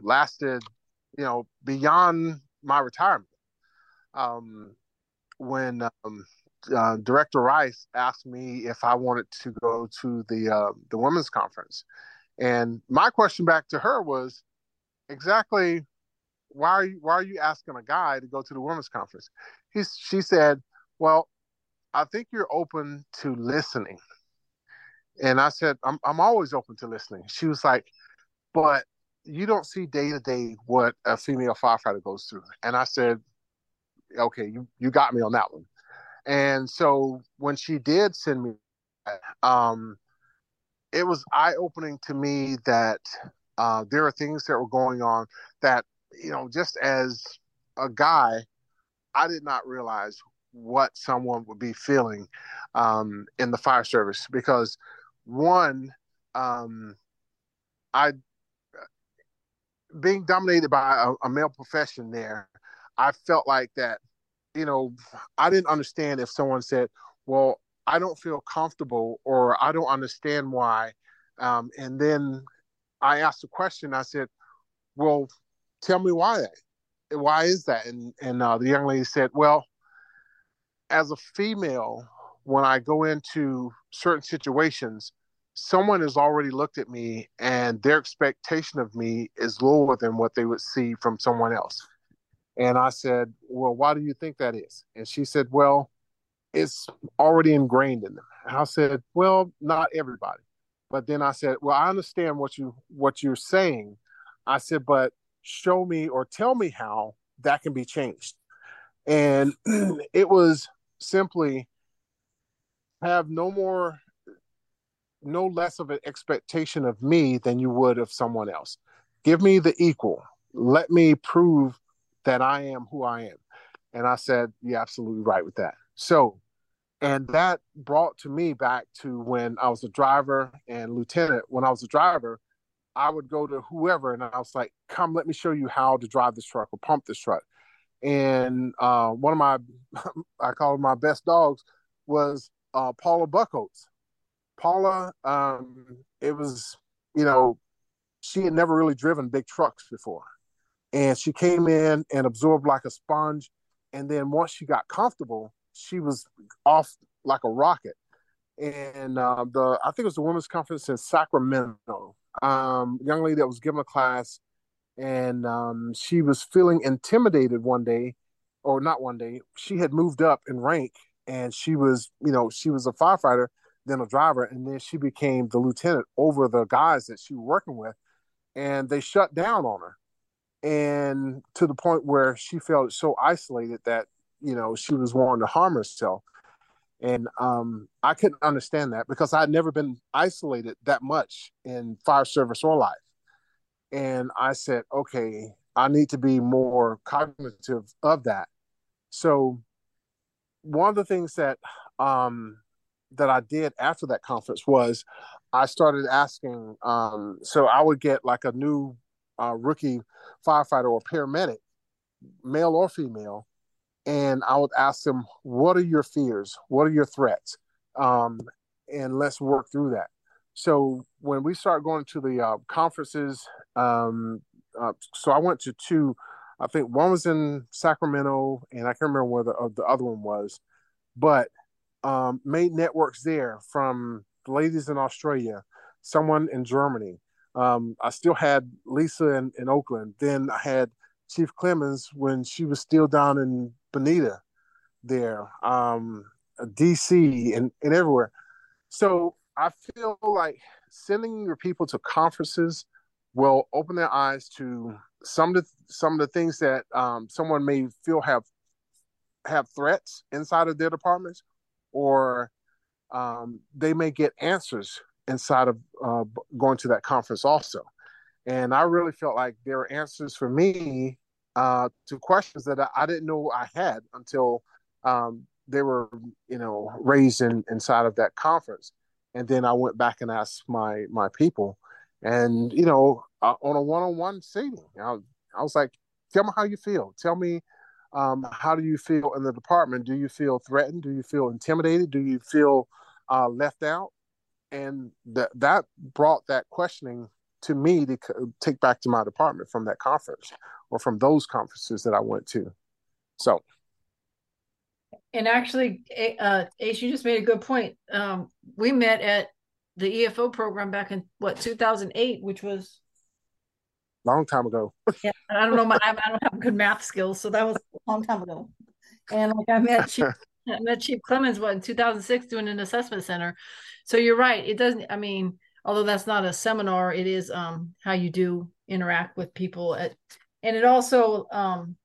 Speaker 5: lasted, you know, beyond my retirement. Um, when um, uh, Director Rice asked me if I wanted to go to the uh, the women's conference, and my question back to her was exactly why are you why are you asking a guy to go to the women's conference? He's she said, Well, I think you're open to listening. And I said, I'm I'm always open to listening. She was like, But you don't see day to day what a female firefighter goes through. And I said, Okay, you, you got me on that one. And so when she did send me um it was eye opening to me that uh, there are things that were going on that you know just as a guy i did not realize what someone would be feeling um, in the fire service because one um, i being dominated by a, a male profession there i felt like that you know i didn't understand if someone said well I don't feel comfortable or I don't understand why. Um, and then I asked a question. I said, "Well, tell me why. Why is that?" And and uh, the young lady said, "Well, as a female, when I go into certain situations, someone has already looked at me, and their expectation of me is lower than what they would see from someone else." And I said, "Well, why do you think that is?" And she said, "Well." it's already ingrained in them. And I said, well, not everybody. But then I said, well, I understand what you what you're saying. I said, but show me or tell me how that can be changed. And it was simply have no more no less of an expectation of me than you would of someone else. Give me the equal. Let me prove that I am who I am. And I said, You're absolutely right with that. So, and that brought to me back to when I was a driver and lieutenant. When I was a driver, I would go to whoever and I was like, Come, let me show you how to drive this truck or pump this truck. And uh, one of my, I call my best dogs, was uh, Paula Buckholtz. Paula, um, it was, you know, she had never really driven big trucks before. And she came in and absorbed like a sponge. And then once she got comfortable, she was off like a rocket. And uh, the I think it was the women's conference in Sacramento. Um, young lady that was giving a class, and um, she was feeling intimidated one day, or not one day. She had moved up in rank, and she was, you know, she was a firefighter, then a driver, and then she became the lieutenant over the guys that she was working with, and they shut down on her, and to the point where she felt so isolated that you know she was wanting to harm herself, and um, I couldn't understand that because I'd never been isolated that much in fire service or life, and I said, okay, I need to be more cognitive of that. So one of the things that um, that I did after that conference was I started asking. Um, so I would get like a new uh, rookie firefighter or paramedic, male or female, and I would ask them, "What are your fears? What are your threats?" Um, and let's work through that. So when we start going to the uh, conferences, um, uh, so I went to two. I think one was in Sacramento, and I can't remember where the, uh, the other one was, but um, made networks there from ladies in Australia, someone in Germany. Um, I still had Lisa in, in Oakland. Then I had Chief Clemons when she was still down in Bonita there, um, DC, and, and everywhere. So I feel like sending your people to conferences will open their eyes to some of the some of the things that um, someone may feel have have threats inside of their departments or um, they may get answers inside of uh, going to that conference also. And I really felt like there were answers for me uh, to questions that I, didn't know I had until um, they were, you know, raised in, inside of that conference. And then I went back and asked my my people, and you know, uh, on a one-on-one seating, I, I was like, "Tell me how you feel. Tell me um, how do you feel in the department? Do you feel threatened? Do you feel intimidated? Do you feel uh, left out? And that that brought that questioning to me to take back to my department from that conference or from those conferences that I went to. So.
Speaker 3: And actually, uh, Ace, you just made a good point. Um, we met at the EFO program back in what 2008, which was
Speaker 5: long time ago.
Speaker 3: yeah, I don't know. My, I don't have good math skills, so that was a long time ago. And like I met Chief, I met Chief Clemons what in 2006 doing an assessment center. So you're right. It doesn't. I mean, although that's not a seminar, it is um how you do interact with people at, and it also um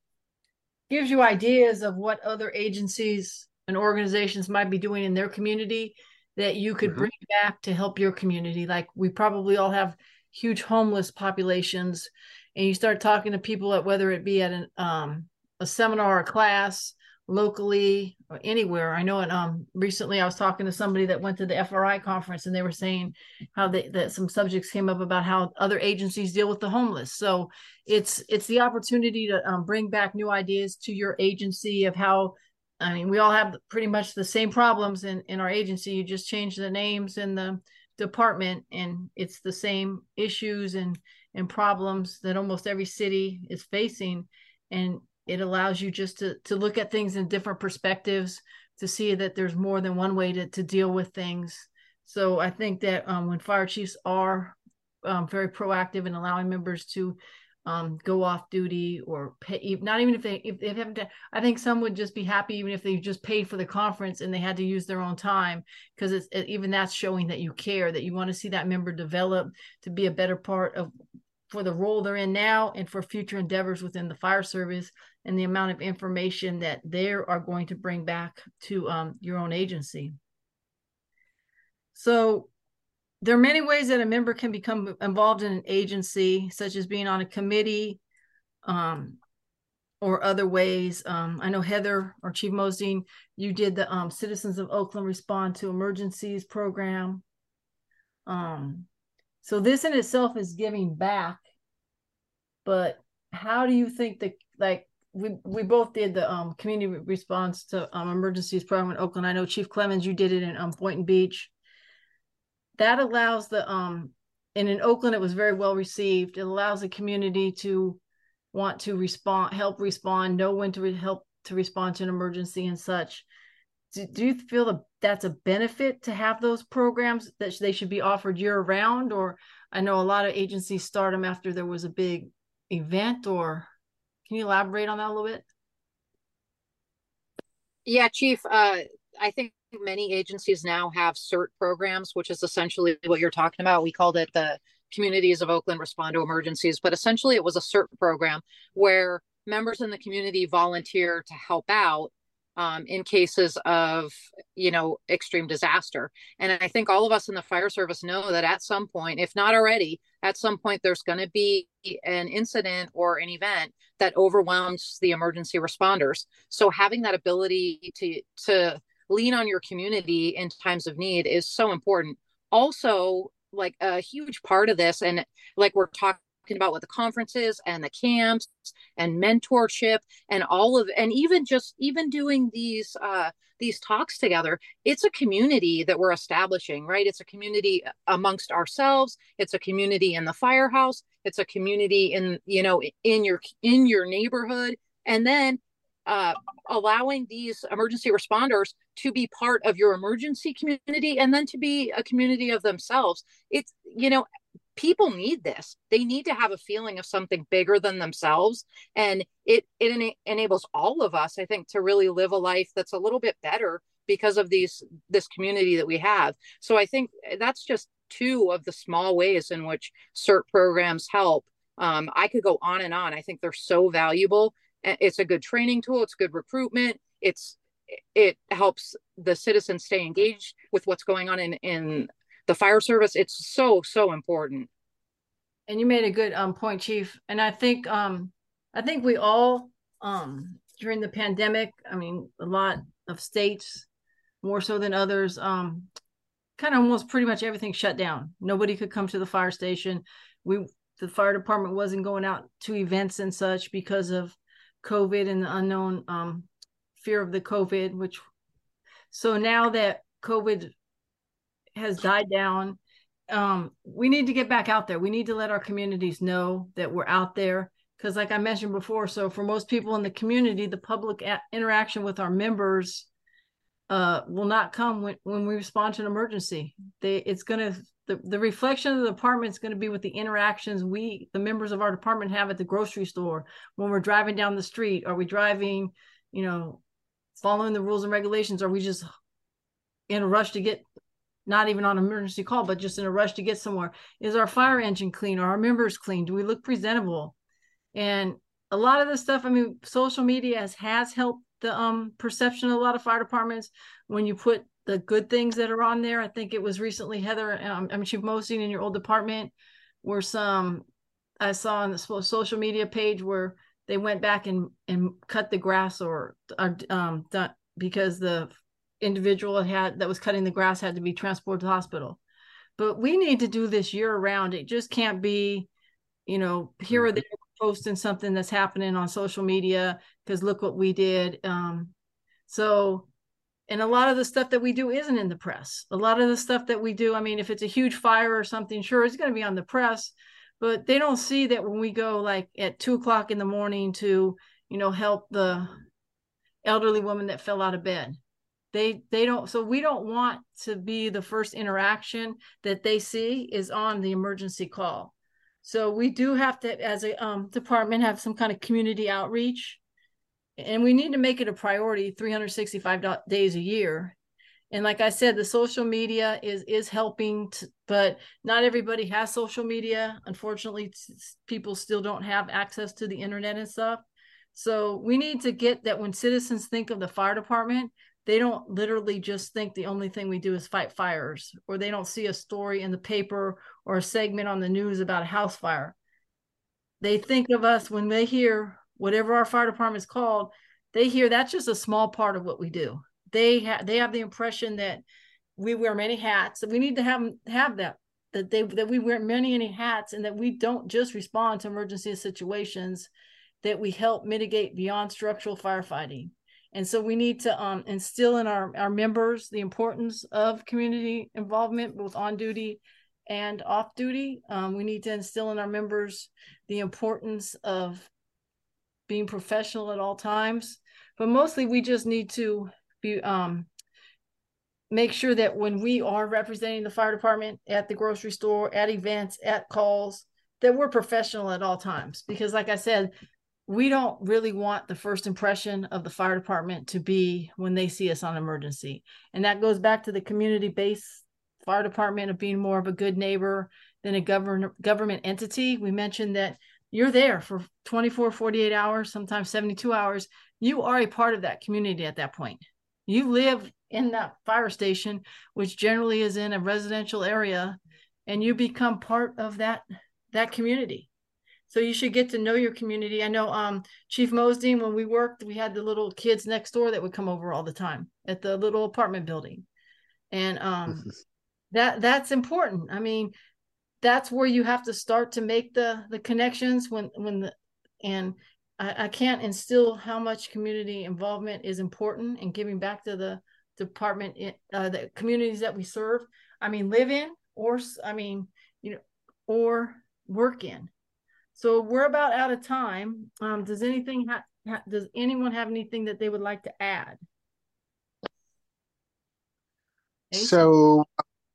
Speaker 3: gives you ideas of what other agencies and organizations might be doing in their community that you could mm-hmm. bring back to help your community. Like we probably all have huge homeless populations and you start talking to people at whether it be at an um, a seminar or a class locally or anywhere. I know, and um, recently I was talking to somebody that went to the FRI conference, and they were saying how they, that some subjects came up about how other agencies deal with the homeless. So it's it's the opportunity to um, bring back new ideas to your agency of how. I mean, we all have pretty much the same problems in in our agency. You just change the names and the department and it's the same issues and and problems that almost every city is facing and it allows you just to to look at things in different perspectives to see that there's more than one way to, to deal with things so i think that um, when fire chiefs are um, very proactive in allowing members to um, go off duty or pay, not even if they if they haven't. I think some would just be happy even if they just paid for the conference and they had to use their own time because it's it, even that's showing that you care that you want to see that member develop to be a better part of for the role they're in now and for future endeavors within the fire service and the amount of information that they are going to bring back to um, your own agency. So there are many ways that a member can become involved in an agency, such as being on a committee um, or other ways. Um, I know Heather or Chief Mozdean, you did the um, Citizens of Oakland Respond to Emergencies program. Um, so this in itself is giving back, but how do you think that like we we both did the um, community response to um, emergencies program in Oakland. I know Chief Clemons, you did it in um, Boynton Beach that allows the um and in Oakland it was very well received. It allows the community to want to respond, help respond, know when to re- help to respond to an emergency and such. Do, do you feel that that's a benefit to have those programs that they should be offered year round? Or I know a lot of agencies start them after there was a big event. Or can you elaborate on that a little bit?
Speaker 7: Yeah, Chief. Uh, I think many agencies now have CERT programs, which is essentially what you're talking about. We called it the Communities of Oakland Respond to Emergencies, but essentially it was a CERT program where members in the community volunteer to help out um, in cases of you know extreme disaster and i think all of us in the fire service know that at some point if not already at some point there's going to be an incident or an event that overwhelms the emergency responders so having that ability to to lean on your community in times of need is so important. Also, like a huge part of this, and like we're talking about what the conferences and the camps and mentorship and all of and even just even doing these uh these talks together it's a community that we're establishing right? It's a community amongst ourselves. It's a community in the firehouse. It's a community in you know in your in your neighborhood. And then uh, allowing these emergency responders to be part of your emergency community and then to be a community of themselves. It's, you know, people need this. They need to have a feeling of something bigger than themselves. And it, it ena- enables all of us, I think, to really live a life that's a little bit better because of these this community that we have. So I think that's just two of the small ways in which CERT programs help. Um, I could go on and on. I think they're so valuable it's a good training tool it's good recruitment it's it helps the citizens stay engaged with what's going on in in the fire service it's so so important.
Speaker 3: And you made a good um, point chief. And i think um i think we all um during the pandemic i mean a lot of states more so than others um kind of almost pretty much everything shut down. Nobody could come to the fire station. We the fire department wasn't going out to events and such because of COVID and the unknown um, fear of the COVID, which so now that COVID has died down, um, we need to get back out there. We need to let our communities know that we're out there. Because, like I mentioned before, so for most people in the community, the public a- interaction with our members uh, will not come when, when we respond to an emergency. They, it's going to the, the reflection of the department is going to be with the interactions we the members of our department have at the grocery store when we're driving down the street are we driving you know following the rules and regulations are we just in a rush to get not even on emergency call but just in a rush to get somewhere. Is our fire engine clean? Are our members clean? Do we look presentable? And a lot of the stuff i mean social media has, has helped the um perception of a lot of fire departments. When you put the good things that are on there. I think it was recently Heather, um, I mean, Chief Mozdean in your old department, were some I saw on the social media page where they went back and and cut the grass or, or um because the individual had that was cutting the grass had to be transported to the hospital. But we need to do this year round. It just can't be, you know, here or there posting something that's happening on social media because look what we did. Um, so and a lot of the stuff that we do isn't in the press a lot of the stuff that we do i mean if it's a huge fire or something sure it's going to be on the press but they don't see that when we go like at two o'clock in the morning to you know help the elderly woman that fell out of bed they they don't so we don't want to be the first interaction that they see is on the emergency call. So we do have to as a um, department have some kind of community outreach. And we need to make it a priority 365 days a year. And like i said the social media is is helping to, but not everybody has social media. Unfortunately people still don't have access to the internet and stuff. So we need to get that when citizens think of the fire department they don't literally just think the only thing we do is fight fires or they don't see a story in the paper or a segment on the news about a house fire they think of us when they hear whatever our fire department is called they hear that's just a small part of what we do they have they have the impression that we wear many hats. We need to have have that that they that we wear many many hats and that we don't just respond to emergency situations, that we help mitigate beyond structural firefighting. And so we need to um, instill in our, our members the importance of community involvement, both on duty and off duty. Um, we need to instill in our members the importance of being professional at all times. But mostly, we just need to be um make sure that when we are representing the fire department at the grocery store, at events, at calls, that we're professional at all times. Because, like I said, we don't really want the first impression of the fire department to be when they see us on emergency. And that goes back to the community based fire department of being more of a good neighbor than a government government entity. We mentioned that you're there for 24, 48 hours, sometimes 72 hours. You are a part of that community at that point you live in that fire station, which generally is in a residential area, and you become part of that that community. So you should get to know your community. I know um, Chief Mozdean, when we worked, we had the little kids next door that would come over all the time at the little apartment building. And um, that that's important. I mean, that's where you have to start to make the the connections when when the and I, I can't instill how much community involvement is important and giving back to the department, uh, the communities that we serve. I mean, live in or I mean, you know, or work in. So we're about out of time. Um, does anything ha-, ha- does anyone have anything that they would like to add?
Speaker 5: So,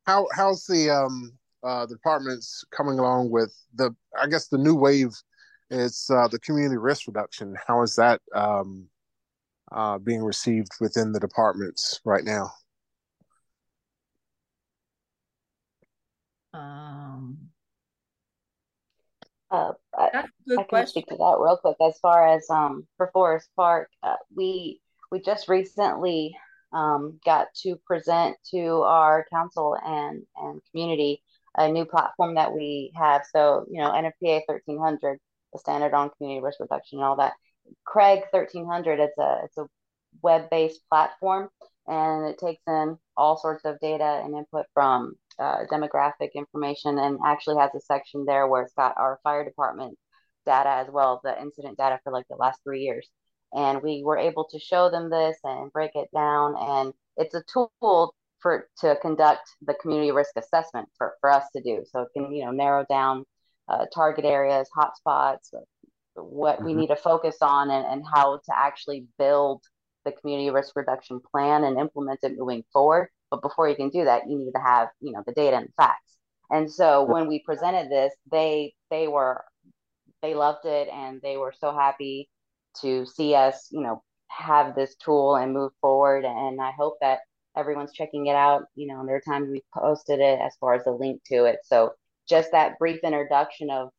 Speaker 5: how how's the um uh the departments coming along with the I guess the new wave it's uh, the community risk reduction. How is that um, uh, being received within the departments right now?
Speaker 6: Um, uh, I, I can question. speak to that real quick. As far as um, for Forest Park, uh, we we just recently um, got to present to our council and and community a new platform that we have. So you know, NFPA thirteen hundred the standard on community risk reduction and all that. Craig 1300, it's a it's a web-based platform and it takes in all sorts of data and input from uh, demographic information and actually has a section there where it's got our fire department data as well, the incident data for like the last three years. And we were able to show them this and break it down. And it's a tool for to conduct the community risk assessment for, for us to do. So it can, you know, narrow down uh, target areas, hotspots, what mm-hmm. we need to focus on, and, and how to actually build the community risk reduction plan and implement it moving forward. But before you can do that, you need to have you know the data and the facts. And so when we presented this, they they were they loved it and they were so happy to see us you know have this tool and move forward. And I hope that everyone's checking it out. You know, there are times we posted it as far as the link to it. So just that brief introduction of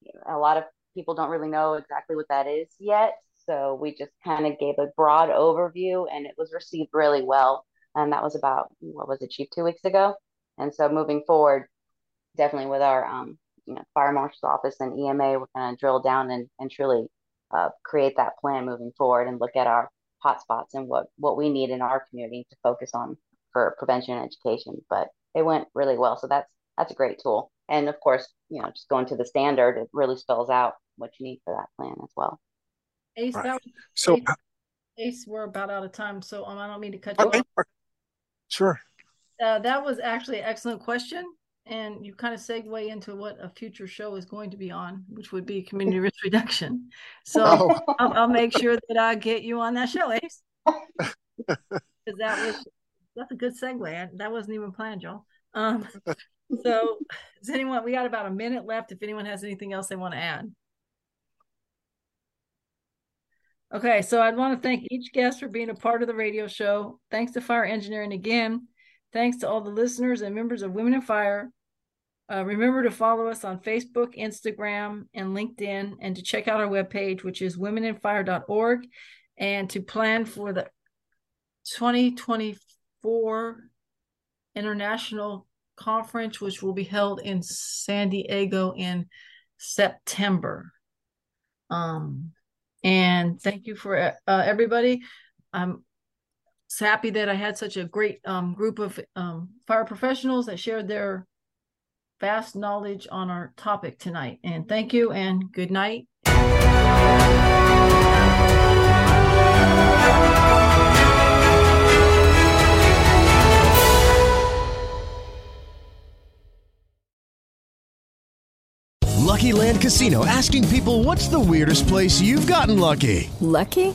Speaker 6: you know, a lot of people don't really know exactly what that is yet. So we just kind of gave a broad overview and it was received really well. And that was about, what was it, two weeks ago? And so moving forward, definitely with our um, you know, fire marshal's office and EMA, we're going to drill down and, and truly uh, create that plan moving forward and look at our hotspots and what, what we need in our community to focus on for prevention and education. But it went really well. So that's that's a great tool. And of course, you know, just going to the standard, it really spells out what you need for that plan as well.
Speaker 3: Ace, right. that so Ace, Ace, we're about out of time, so um, I don't mean to cut you okay. off.
Speaker 5: Sure.
Speaker 3: Uh, that was actually an excellent question, and you kind of segue into what a future show is going to be on, which would be community risk reduction. So oh. I'll, I'll, make sure that I get you on that show, Ace, because that was that's a good segue. That wasn't even planned, y'all. Um, so does anyone we got about a minute left if anyone has anything else they want to add Okay, so I'd want to thank each guest for being a part of the radio show. Thanks to Fire Engineering again. Thanks to all the listeners and members of Women in Fire. Uh, remember to follow us on Facebook, Instagram, and LinkedIn, and to check out our webpage, which is womeninfire.org, and to plan for the 2024 International Conference, which will be held in San Diego in September. Um, and thank you for uh, everybody. I'm happy that I had such a great um, group of um, fire professionals that shared their vast knowledge on our topic tonight. And thank you and good night.
Speaker 8: Lucky Land Casino asking people what's the weirdest place you've gotten lucky?
Speaker 9: Lucky?